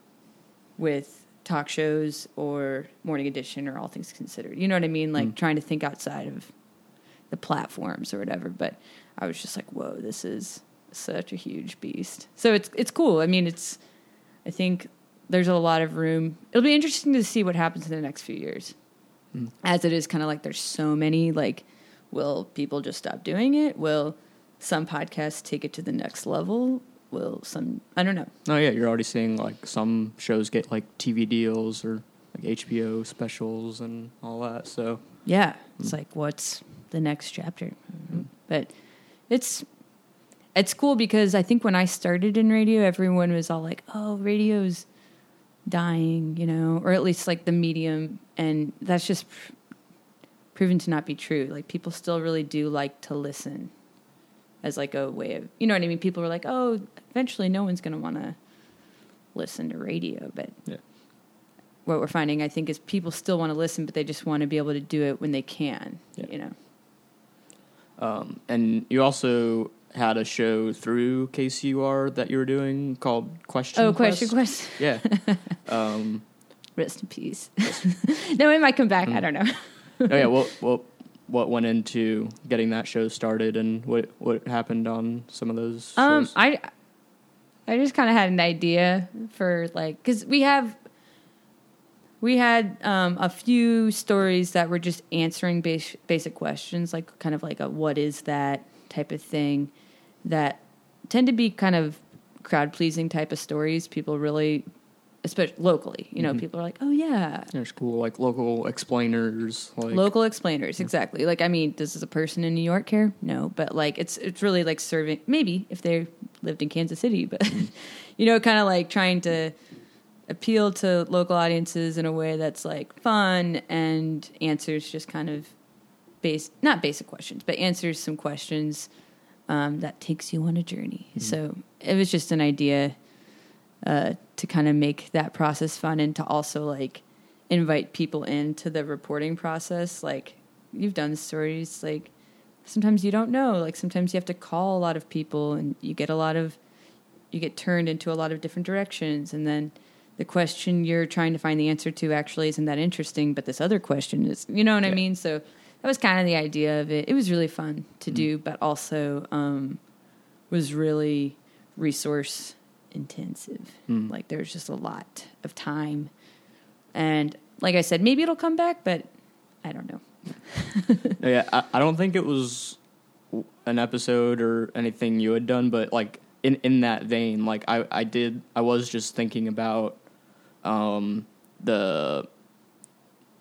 with talk shows or morning edition or all things considered. You know what I mean? Like hmm. trying to think outside of the platforms or whatever. But I was just like, whoa, this is such a huge beast. So it's it's cool. I mean, it's I think there's a lot of room. It'll be interesting to see what happens in the next few years. Hmm. As it is kind of like there's so many like will people just stop doing it? Will some podcasts take it to the next level? Will some I don't know. No, yeah, you're already seeing like some shows get like TV deals or like HBO specials and all that. So Yeah, it's hmm. like what's the next chapter? But it's it's cool because I think when I started in radio, everyone was all like, "Oh, radio's dying," you know, or at least like the medium, and that's just pr- proven to not be true. Like people still really do like to listen as like a way of, you know what I mean? People were like, "Oh, eventually, no one's going to want to listen to radio," but yeah, what we're finding, I think, is people still want to listen, but they just want to be able to do it when they can. Yeah. You know. Um, and you also had a show through KCUR that you were doing called Question. Oh, question, Quest. question. Yeah. um, Rest in peace. no, it might come back. I don't know. oh yeah. What what what went into getting that show started, and what what happened on some of those Um. I I just kind of had an idea for like because we have we had um, a few stories that were just answering bas- basic questions, like kind of like a what is that? type of thing, that tend to be kind of crowd pleasing type of stories. People really, especially locally, you know, people are like, oh yeah, There's cool like local explainers, like local explainers exactly. Like i mean does a person in new york care? No but like it's it's really like serving maybe if they lived in kansas city but you know kind of like trying to appeal to local audiences in a way that's like fun and answers just kind of base not basic questions but answers some questions um, that takes you on a journey so it was just an idea uh, to kind of make that process fun and to also like invite people into the reporting process. Like you've done stories, like sometimes you don't know. Like sometimes you have to call a lot of people, and you get a lot of you get turned into a lot of different directions, and then the question you're trying to find the answer to actually isn't that interesting, but this other question is. You know what I mean? So that was kind of the idea of it. It was really fun to do, but also um, was really resource intensive. Mm. Like there's just a lot of time. And like I said, maybe it'll come back, but I don't know. Yeah, I, I don't think it was an episode or anything you had done, but like in in that vein, like I I did I was just thinking about um the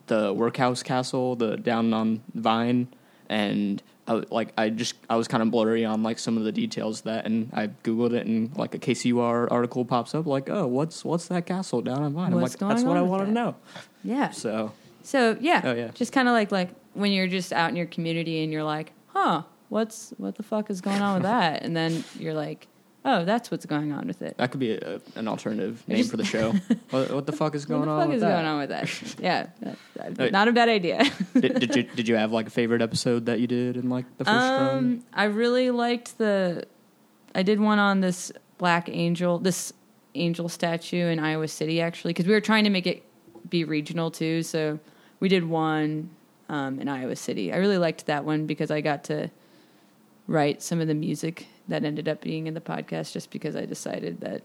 the workhouse castle, the down on Vine, and I, like I just I was kind of blurry on like some of the details of that, and I googled it, and like a KCUR article pops up, like oh what's what's that castle down on Vine? I'm What's like that's what I want to know. Yeah. So So yeah, Oh, yeah. just kind of like like when you're just out in your community and you're like, huh, what's what the fuck is going on with that? And then you're like, oh, that's what's going on with it. That could be a, an alternative name for the show. what, what the fuck is going on? what the fuck with is that? going on with that? Yeah, that- that- not a bad idea. did, did you did you have like a favorite episode that you did in like the first run? Um, I really liked the. I did one on this black angel, this angel statue in Iowa City, actually, because we were trying to make it be regional too. So we did one um, in Iowa City. I really liked that one because I got to write some of the music that ended up being in the podcast, just because I decided that.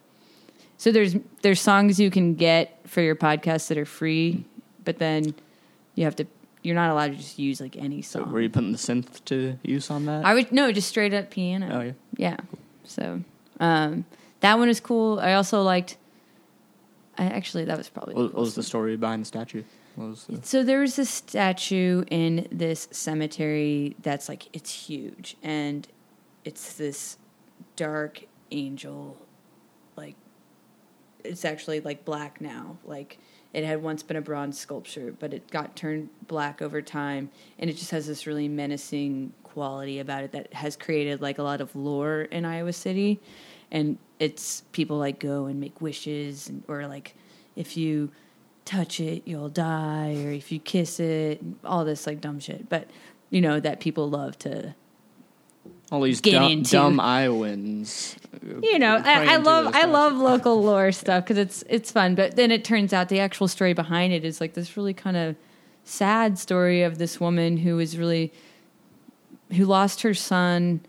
So there's there's songs you can get for your podcast that are free, but then you have to. You're not allowed to just use like any So song. were you putting the synth to use on that? I would no, just straight up piano. oh yeah. Yeah. So um, that one is cool. I also liked. I actually that was probably. the What, what was the story behind the statue? The, so there was this statue in this cemetery that's like it's huge and it's this dark angel like it's actually like black now. Like it had once been a bronze sculpture but it got turned black over time and it just has this really menacing quality about it that has created like a lot of lore in Iowa City. And it's people like go and make wishes and, or like if you touch it you'll die or if you kiss it all this like dumb shit. But you know that people love to all these Get dumb, into- dumb Iowans. uh, you know I, I love I love local lore stuff because it's it's fun but then it turns out the actual story behind it is like this really kind of sad story of this woman who was really who lost her son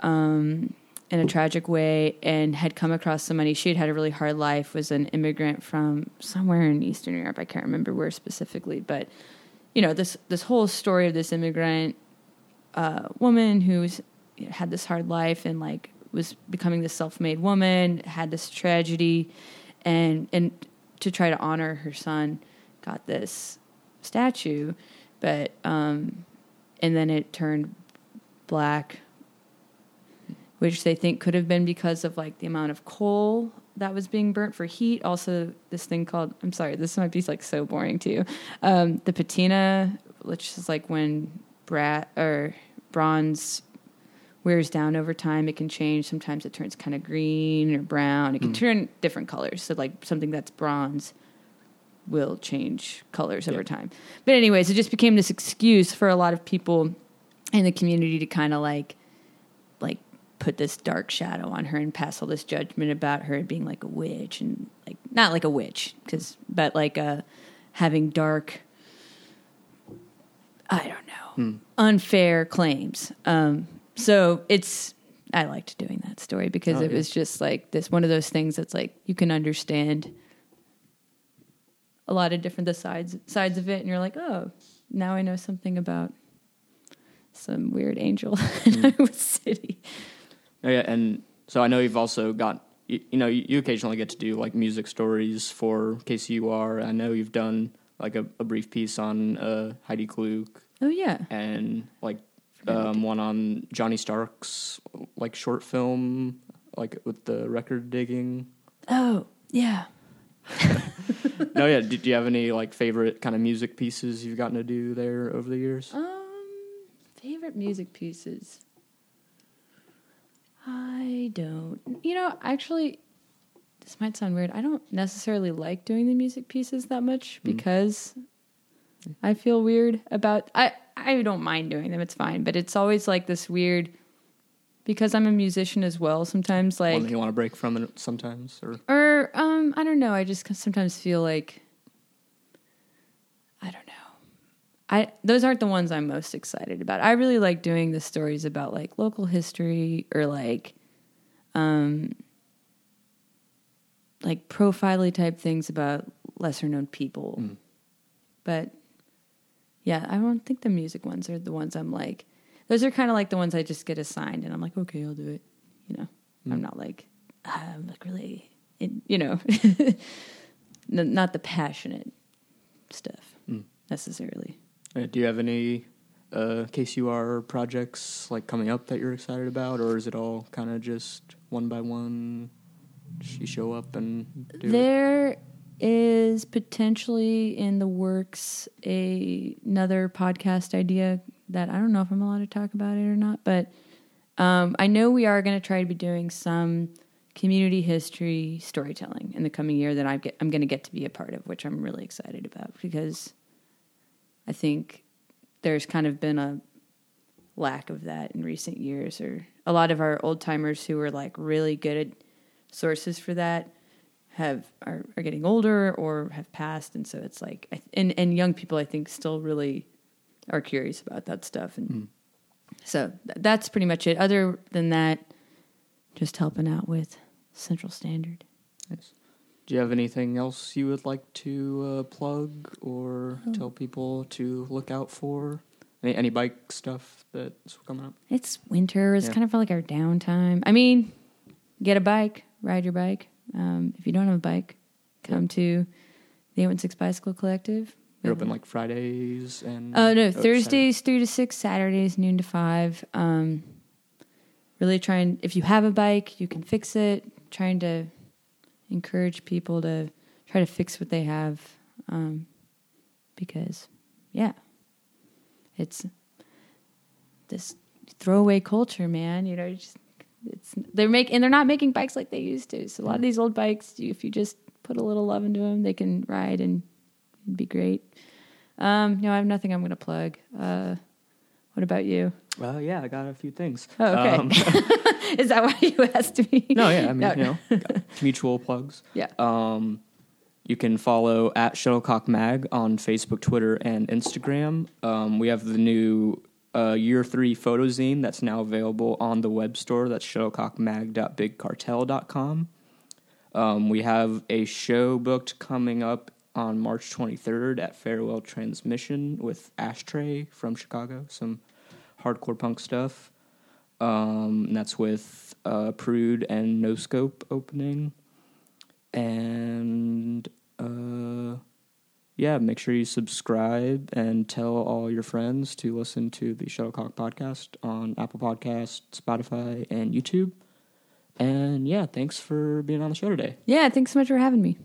um, in a tragic way and had come across somebody she had had a really hard life was an immigrant from somewhere in eastern europe. I can't remember where specifically but you know this this whole story of this immigrant uh, woman who's had this hard life and like was becoming this self-made woman had this tragedy and and to try to honor her son got this statue but um and then it turned black which they think could have been because of like the amount of coal that was being burnt for heat. Also, this thing called I'm sorry, this might be like so boring to you. Um, the patina, which is like when brat or bronze wears down over time, it can change. Sometimes it turns kind of green or brown. It can hmm. turn different colors. So like something that's bronze will change colors over time. But anyways, it just became this excuse for a lot of people in the community to kind of like like put this dark shadow on her and pass all this judgment about her being like a witch and like not like a witch because but like a having dark I don't know unfair claims. Um, so it's I liked doing that story because Oh, it yeah. was just like this one of those things that's like you can understand a lot of different the sides sides of it, and you're like, oh, now I know something about some weird angel in Iowa City. Oh, yeah, and so I know you've also got you, you know you, you occasionally get to do like music stories for KCUR. I know you've done like a, a brief piece on uh, Heidi Klug Oh yeah, and like um, one on Johnny Stark's like short film like with the record digging. oh yeah. no, yeah. Do you have any like favorite kind of music pieces you've gotten to do there over the years? Um, favorite music pieces. I don't. You know, actually, this might sound weird. I don't necessarily like doing the music pieces that much because I feel weird about. I I don't mind doing them. It's fine, but it's always like this weird. Because I'm a musician as well, sometimes like One you want to break from it sometimes, or or um i don't know i just sometimes feel like i don't know i those aren't the ones i'm most excited about i really like doing the stories about like local history or like um like profile type things about lesser known people. But yeah i don't think the music ones are the ones i'm like those are kind of like the ones i just get assigned and i'm like okay i'll do it you know? I'm not like "Ah, i'm like really in, you know? Not the passionate stuff necessarily. Uh, do you have any uh, KCUR projects like coming up that you're excited about, or is it all kind of just one by one? You show up and do it? There is potentially in the works a, another podcast idea that I don't know if I'm allowed to talk about it or not, but um, I know we are going to try to be doing some community history storytelling in the coming year that I get, I'm going to get to be a part of, which I'm really excited about because I think there's kind of been a lack of that in recent years, or a lot of our old timers who were like really good at sources for that have are, are getting older or have passed, and so it's like I- and and young people I think still really are curious about that stuff, and so th- that's pretty much it. Other than that, just helping out with Central Standard. Nice. Do you have anything else you would like to uh, plug or tell people to look out for? Any, any bike stuff that's coming up? It's winter. It's Yeah. kind of like our downtime. I mean, get a bike, ride your bike. Um, if you don't have a bike, come to the 816 Bicycle Collective. You're open like Fridays and Oh no, Saturday- Thursdays three to six, Saturdays noon to five. Um, really trying. If you have a bike, you can fix it. Trying to encourage people to try to fix what they have, um, because yeah, it's this throwaway culture, man. You know, you just it's they're making and they're not making bikes like they used to. So a lot of these old bikes, you- if you just put a little love into them, they can ride and it'd be great. Um, no, I have nothing I'm going to plug. Uh, what about you? Well, yeah, I got a few things. Oh, okay. Um, Is that why you asked me? no, yeah, I mean, No. you know, mutual plugs. Yeah. Um, you can follow at Shuttlecock Mag on Facebook, Twitter, and Instagram. Um, we have the new uh, year three photo zine that's now available on the web store. That's shuttlecockmag.bigcartel.com. Um, we have a show booked coming up on March 23rd at Farewell Transmission with Ashtray from Chicago. Some hardcore punk stuff. Um, that's with uh, Prude and No Scope opening. And uh, yeah, make sure you subscribe and tell all your friends to listen to the Shuttlecock podcast on Apple Podcast, Spotify, and YouTube. And yeah, thanks for being on the show today. Yeah, thanks so much for having me.